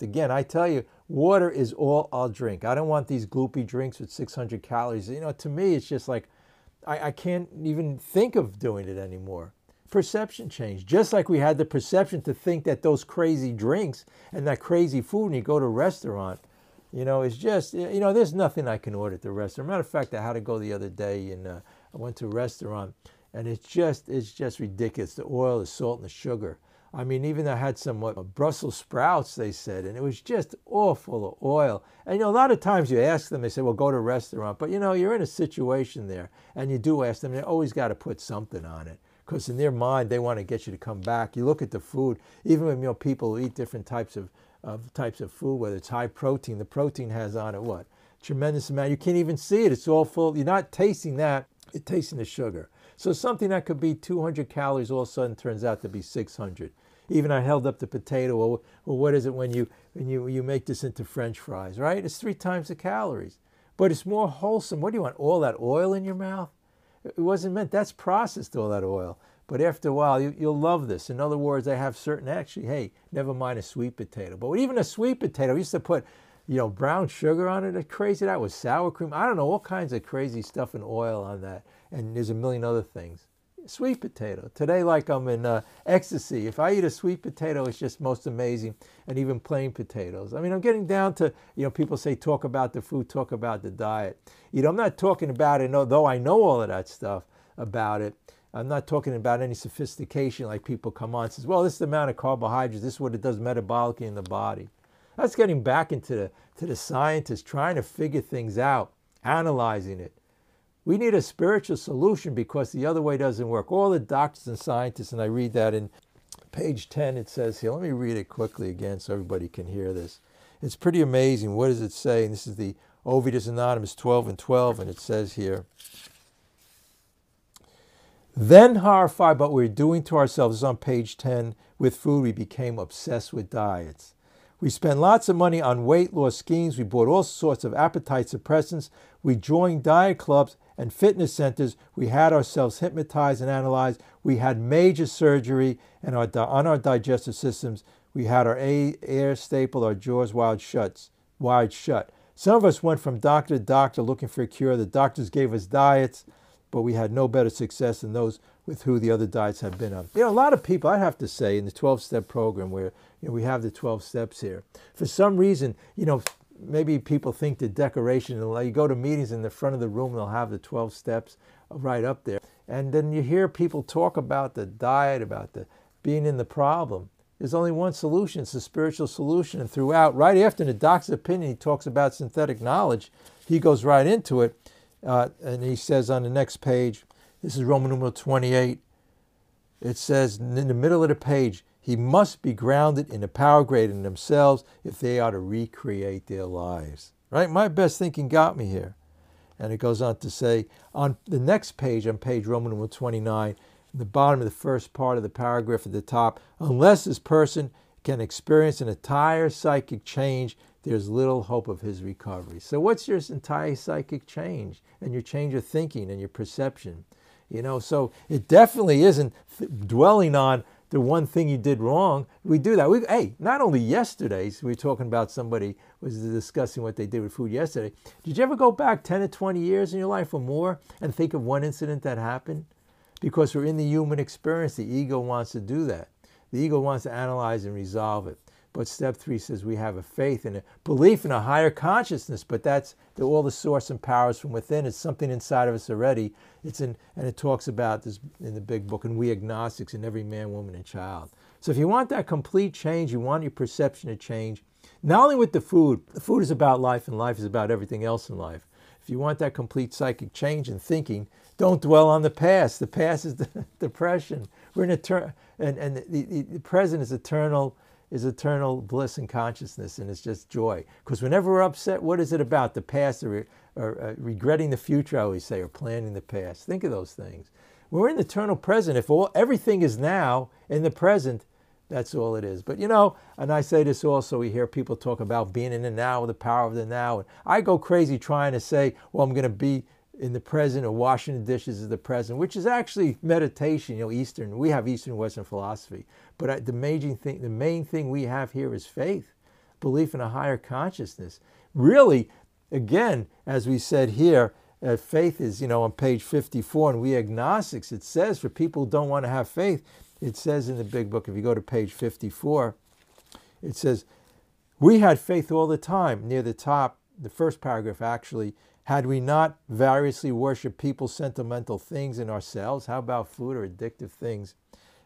Again, I tell you, water is all I'll drink. I don't want these gloopy drinks with 600 calories. You know, to me, it's just like I, I can't even think of doing it anymore. Perception change. Just like we had the perception to think that those crazy drinks and that crazy food when you go to a restaurant, you know, it's just, you know, there's nothing I can order at the restaurant. Matter of fact, I had to go the other day and uh, I went to a restaurant and it's just, it's just ridiculous. The oil, the salt, and the sugar. I mean, even though I had some what, Brussels sprouts, they said, and it was just all full of oil. And you know, a lot of times you ask them, they say, well, go to a restaurant. But you know, you're in a situation there, and you do ask them, they always got to put something on it. Because in their mind, they want to get you to come back. You look at the food, even when you know people eat different types of, of types of food, whether it's high protein, the protein has on it what? Tremendous amount. You can't even see it. It's all full. You're not tasting that, you're tasting the sugar. So something that could be 200 calories all of a sudden turns out to be 600 even I held up the potato. Well, well, what is it when you when you you make this into French fries? Right? It's three times the calories, but it's more wholesome. What do you want? All that oil in your mouth? It wasn't meant. That's processed all that oil. But after a while, you, will love this. In other words, they have certain actually. Hey, never mind a sweet potato, but even a sweet potato, we used to put you know, brown sugar on it. Crazy that was sour cream. I don't know all kinds of crazy stuff and oil on that, and there's a million other things sweet potato. Today, like I'm in uh, ecstasy. If I eat a sweet potato, it's just most amazing, and even plain potatoes. I mean, I'm getting down to, you know, people say talk about the food, talk about the diet. You know, I'm not talking about it, though I know all of that stuff about it. I'm not talking about any sophistication like people come on and says, well, this is the amount of carbohydrates, this is what it does metabolically in the body. That's getting back into the, to the scientists, trying to figure things out, analyzing it. We need a spiritual solution because the other way doesn't work. All the doctors and scientists, and I read that in page 10, it says here, let me read it quickly again so everybody can hear this. It's pretty amazing. What does it say? And this is the Overeaters Anonymous 12 and 12, and it says here, then horrified by what we're doing to ourselves, on page 10, with food, we became obsessed with diets. We spent lots of money on weight loss schemes. We bought all sorts of appetite suppressants. We joined diet clubs and fitness centers. We had ourselves hypnotized and analyzed. We had major surgery and our, on our digestive systems. We had our air stapled, our jaws wide shut. Wide shut. Some of us went from doctor to doctor looking for a cure. The doctors gave us diets, but we had no better success than those with who the other diets have been on. You know, a lot of people, I have to say, in the 12 step program where you know, we have the 12 steps here, for some reason, you know, maybe people think the decoration, you go to meetings in the front of the room, they'll have the 12 steps right up there. And then you hear people talk about the diet, about the being in the problem. There's only one solution. It's a spiritual solution. And throughout, right after the doc's opinion, he talks about synthetic knowledge. He goes right into it. Uh, and he says on the next page, this is Roman numeral 28. It says in the middle of the page, he must be grounded in the power greater in themselves if they are to recreate their lives. Right? My best thinking got me here. And it goes on to say on the next page, on page Roman numeral 29, in the bottom of the first part of the paragraph at the top, unless this person can experience an entire psychic change, there's little hope of his recovery. So, what's your entire psychic change and your change of thinking and your perception? You know, so it definitely isn't dwelling on the one thing you did wrong. We do that. We, hey, not only yesterday, were talking about somebody was discussing what they did with food yesterday. Did you ever go back 10 or 20 years in your life or more and think of one incident that happened? Because we're in the human experience, the ego wants to do that. The ego wants to analyze and resolve it. But step three says we have a faith and a belief in a higher consciousness, but that's the, all the source and powers from within. It's something inside of us already. It's in, and it talks about this in the big book, and we agnostics and every man, woman, and child. So if you want that complete change, you want your perception to change, not only with the food, the food is about life, and life is about everything else in life. If you want that complete psychic change in thinking, don't dwell on the past. The past is the depression. We're in eternal, and, and the, the, the present is eternal is eternal bliss and consciousness, and it's just joy. Because whenever we're upset, what is it about? The past or, or uh, regretting the future, I always say, or planning the past. Think of those things. We're in the eternal present. If all, everything is now in the present, that's all it is. But you know, and I say this also, we hear people talk about being in the now, the power of the now. And I go crazy trying to say, well, I'm going to be in the present or washing the dishes is the present, which is actually meditation. You know, Eastern. We have Eastern Western philosophy, but the main thing, the main thing we have here is faith. belief in a higher consciousness. Really, again, as we said here, uh, faith is, you know, on page 54, and we agnostics, it says for people who don't want to have faith, it says in the big book, if you go to page 54, it says, We had faith all the time. Near the top, the first paragraph actually, had we not variously worshiped people's sentimental things in ourselves? How about food or addictive things?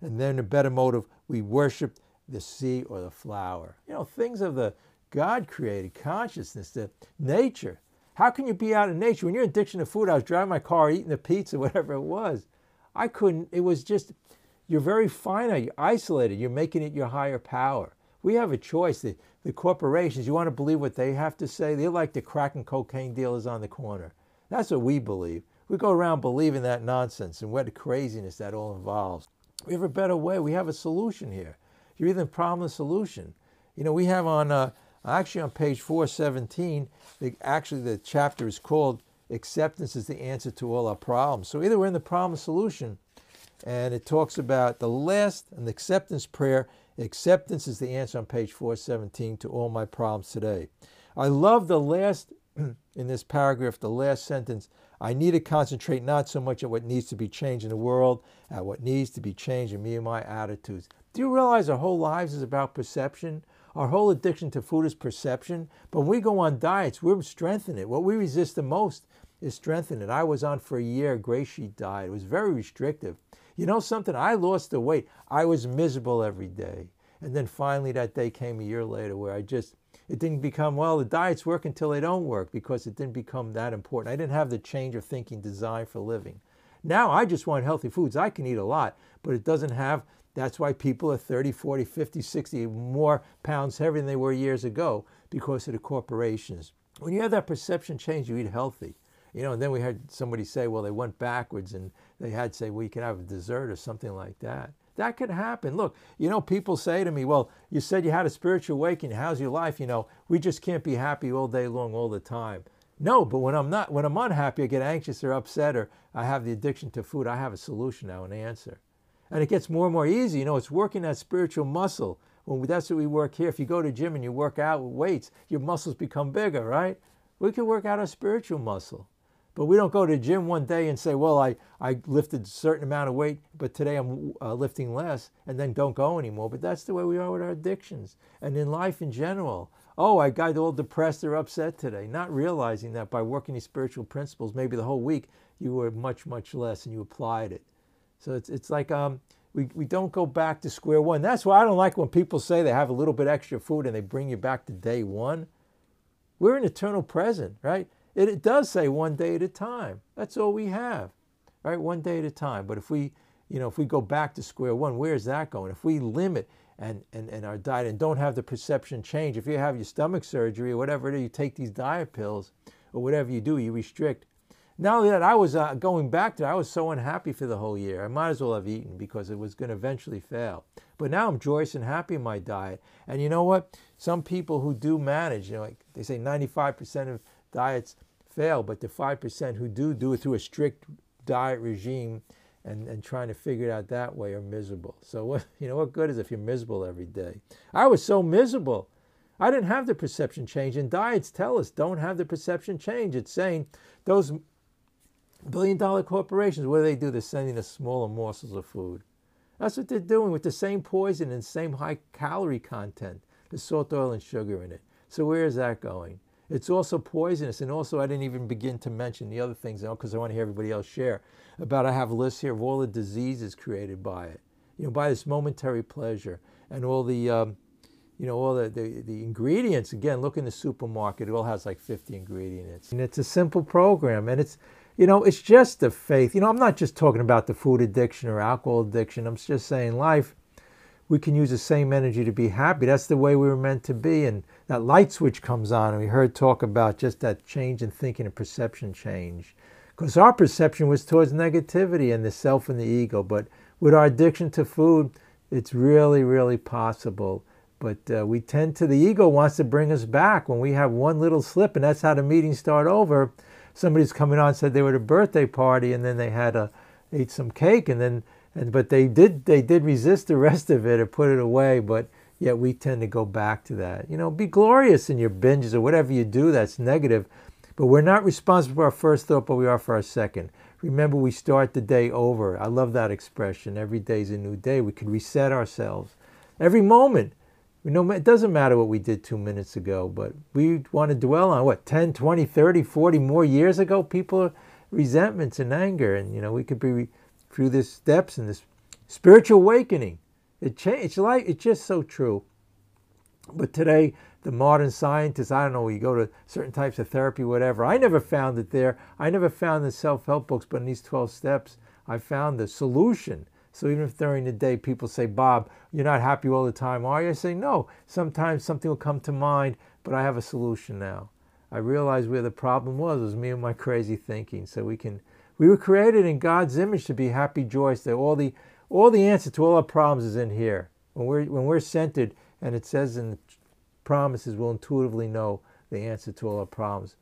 And then a better motive, we worshiped the sea or the flower. You know, things of the God created consciousness, the nature. How can you be out in nature? When you're addiction to food, I was driving my car, eating the pizza, whatever it was. I couldn't, it was just, you're very finite, you're isolated, you're making it your higher power. We have a choice. The, the corporations, you want to believe what they have to say? They're like the crack and cocaine dealers on the corner. That's what we believe. We go around believing that nonsense and what craziness that all involves. We have a better way. We have a solution here. You're either problem or solution. You know, we have on, uh, actually on page 417, the, actually the chapter is called Acceptance is the Answer to All Our Problems. So either we're in the problem or solution, and it talks about the last and the acceptance prayer. Acceptance is the answer on page 417 to all my problems today. I love the last, in this paragraph, the last sentence. I need to concentrate not so much on what needs to be changed in the world, at what needs to be changed in me and my attitudes. Do you realize our whole lives is about perception? Our whole addiction to food is perception. But when we go on diets, we're strengthening it. What we resist the most is strengthening it. I was on for a year a sheet diet. It was very restrictive. You know something? I lost the weight. I was miserable every day. And then finally that day came a year later where I just it didn't become well the diets work until they don't work because it didn't become that important. I didn't have the change of thinking design for living. Now I just want healthy foods. I can eat a lot, but it doesn't have that's why people are 30, 40, 50, 60 more pounds heavier than they were years ago because of the corporations. When you have that perception change, you eat healthy. You know, and then we had somebody say, well, they went backwards and they had say, well, you can have a dessert or something like that. That could happen. Look, you know, people say to me, well, you said you had a spiritual awakening. How's your life? You know, we just can't be happy all day long, all the time. No, but when I'm not, when I'm unhappy, I get anxious or upset or I have the addiction to food, I have a solution now, an answer. And it gets more and more easy. You know, it's working that spiritual muscle. Well, that's what we work here. If you go to gym and you work out with weights, your muscles become bigger, right? We can work out our spiritual muscle. But we don't go to the gym one day and say, well, I, I lifted a certain amount of weight, but today I'm uh, lifting less, and then don't go anymore. But that's the way we are with our addictions and in life in general. Oh, I got all depressed or upset today, not realizing that by working these spiritual principles, maybe the whole week you were much, much less and you applied it. So it's, it's like um, we, we don't go back to square one. That's why I don't like when people say they have a little bit extra food and they bring you back to day one. We're an eternal present, right? It, it does say one day at a time. That's all we have, right? One day at a time. But if we, you know, if we go back to square one, where's that going? If we limit and, and, and our diet and don't have the perception change, if you have your stomach surgery or whatever it is, you take these diet pills or whatever you do, you restrict. Only that, I was uh, going back to, I was so unhappy for the whole year. I might as well have eaten because it was going to eventually fail. But now I'm joyous and happy in my diet. And you know what? Some people who do manage, you know, like they say 95% of diets fail, but the 5% who do do it through a strict diet regime and, and trying to figure it out that way are miserable. So what you know what good is if you're miserable every day? I was so miserable. I didn't have the perception change. And diets tell us don't have the perception change. It's saying those billion dollar corporations, what do they do? They're sending us smaller morsels of food. That's what they're doing with the same poison and same high calorie content, the salt, oil, and sugar in it. So where is that going? It's also poisonous. And also, I didn't even begin to mention the other things because I want to hear everybody else share about. I have lists here of all the diseases created by it, you know, by this momentary pleasure and all the, um, you know, all the, the, the ingredients. Again, look in the supermarket, it all has like 50 ingredients. And it's a simple program. And it's, you know, it's just the faith. You know, I'm not just talking about the food addiction or alcohol addiction. I'm just saying life we can use the same energy to be happy. That's the way we were meant to be. And that light switch comes on, and we heard talk about just that change in thinking and perception change. Because our perception was towards negativity and the self and the ego. But with our addiction to food, it's really, really possible. But uh, we tend to, the ego wants to bring us back when we have one little slip, and that's how the meetings start over. Somebody's coming on said they were at a birthday party, and then they had a, ate some cake, and then and but they did they did resist the rest of it or put it away. But Yet we tend to go back to that. You know, be glorious in your binges or whatever you do that's negative, but we're not responsible for our first thought, but we are for our second. Remember, we start the day over. I love that expression. Every day is a new day. We can reset ourselves. Every moment. We know it doesn't matter what we did two minutes ago, but we want to dwell on what 10, 20, 30, 40 more years ago. People resentments and anger, and you know we could be through this steps and this spiritual awakening. It it's like it's just so true. But today, the modern scientists, I don't know, you go to certain types of therapy, whatever. I never found it there. I never found the self-help books, but in these 12 steps, I found the solution. So even if during the day people say, Bob, you're not happy all the time, are you? I say, no. Sometimes something will come to mind, but I have a solution now. I realized where the problem was, it was me and my crazy thinking. So we can we were created in God's image to be happy, joyous. That all the all the answer to all our problems is in here. When we're when we're centered, and it says in the promises, we'll intuitively know the answer to all our problems.